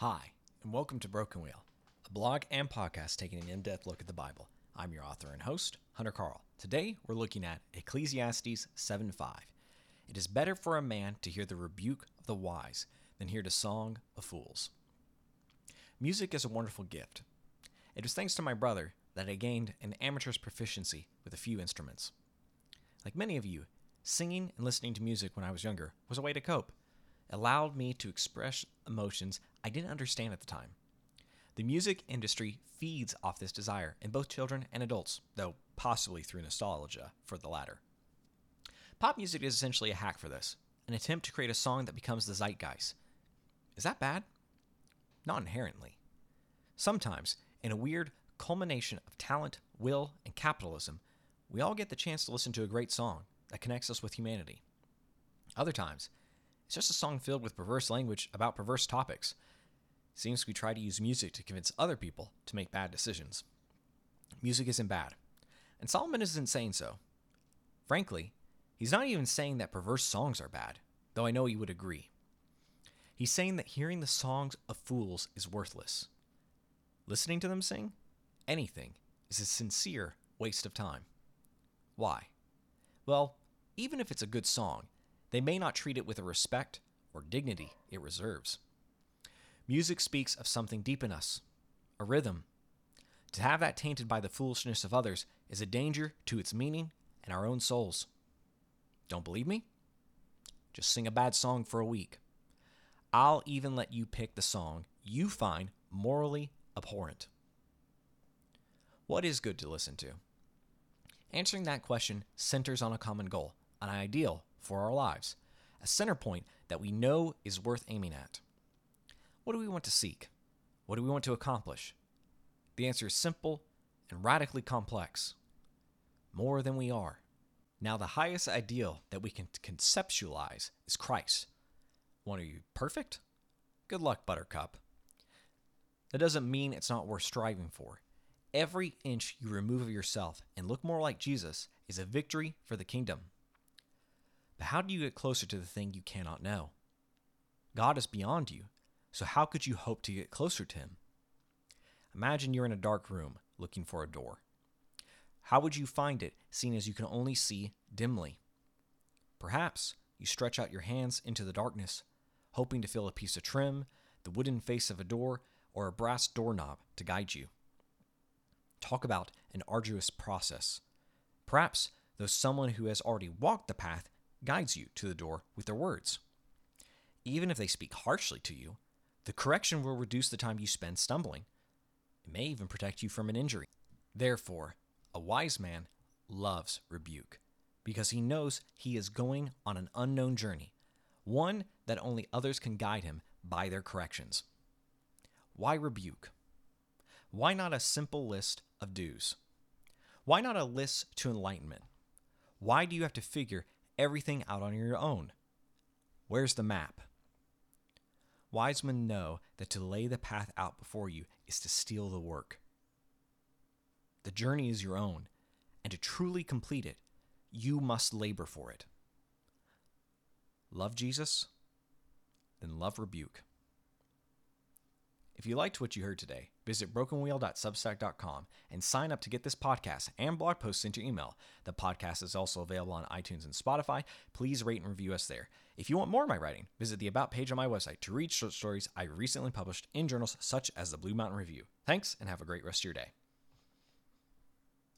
Hi, and welcome to Broken Wheel, a blog and podcast taking an in depth look at the Bible. I'm your author and host, Hunter Carl. Today, we're looking at Ecclesiastes 7 5. It is better for a man to hear the rebuke of the wise than hear the song of fools. Music is a wonderful gift. It was thanks to my brother that I gained an amateur's proficiency with a few instruments. Like many of you, singing and listening to music when I was younger was a way to cope. Allowed me to express emotions I didn't understand at the time. The music industry feeds off this desire in both children and adults, though possibly through nostalgia for the latter. Pop music is essentially a hack for this, an attempt to create a song that becomes the zeitgeist. Is that bad? Not inherently. Sometimes, in a weird culmination of talent, will, and capitalism, we all get the chance to listen to a great song that connects us with humanity. Other times, it's just a song filled with perverse language about perverse topics. It seems we try to use music to convince other people to make bad decisions. Music isn't bad, and Solomon isn't saying so. Frankly, he's not even saying that perverse songs are bad, though I know he would agree. He's saying that hearing the songs of fools is worthless. Listening to them sing anything is a sincere waste of time. Why? Well, even if it's a good song, they may not treat it with the respect or dignity it reserves. Music speaks of something deep in us, a rhythm. To have that tainted by the foolishness of others is a danger to its meaning and our own souls. Don't believe me? Just sing a bad song for a week. I'll even let you pick the song you find morally abhorrent. What is good to listen to? Answering that question centers on a common goal, an ideal for our lives, a center point that we know is worth aiming at. What do we want to seek? What do we want to accomplish? The answer is simple and radically complex more than we are. Now, the highest ideal that we can conceptualize is Christ. Want are you perfect? Good luck, Buttercup. That doesn't mean it's not worth striving for. Every inch you remove of yourself and look more like Jesus is a victory for the kingdom. But how do you get closer to the thing you cannot know? God is beyond you, so how could you hope to get closer to Him? Imagine you're in a dark room looking for a door. How would you find it, seeing as you can only see dimly? Perhaps you stretch out your hands into the darkness, hoping to feel a piece of trim, the wooden face of a door, or a brass doorknob to guide you. Talk about an arduous process. Perhaps, though someone who has already walked the path guides you to the door with their words. Even if they speak harshly to you, the correction will reduce the time you spend stumbling. It may even protect you from an injury. Therefore, a wise man loves rebuke because he knows he is going on an unknown journey, one that only others can guide him by their corrections. Why rebuke? Why not a simple list of do's? Why not a list to enlightenment? Why do you have to figure everything out on your own. Where's the map? Wise men know that to lay the path out before you is to steal the work. The journey is your own, and to truly complete it, you must labor for it. Love Jesus? Then love rebuke. If you liked what you heard today, visit brokenwheel.substack.com and sign up to get this podcast and blog posts into your email. The podcast is also available on iTunes and Spotify. Please rate and review us there. If you want more of my writing, visit the About page on my website to read short stories I recently published in journals such as the Blue Mountain Review. Thanks, and have a great rest of your day.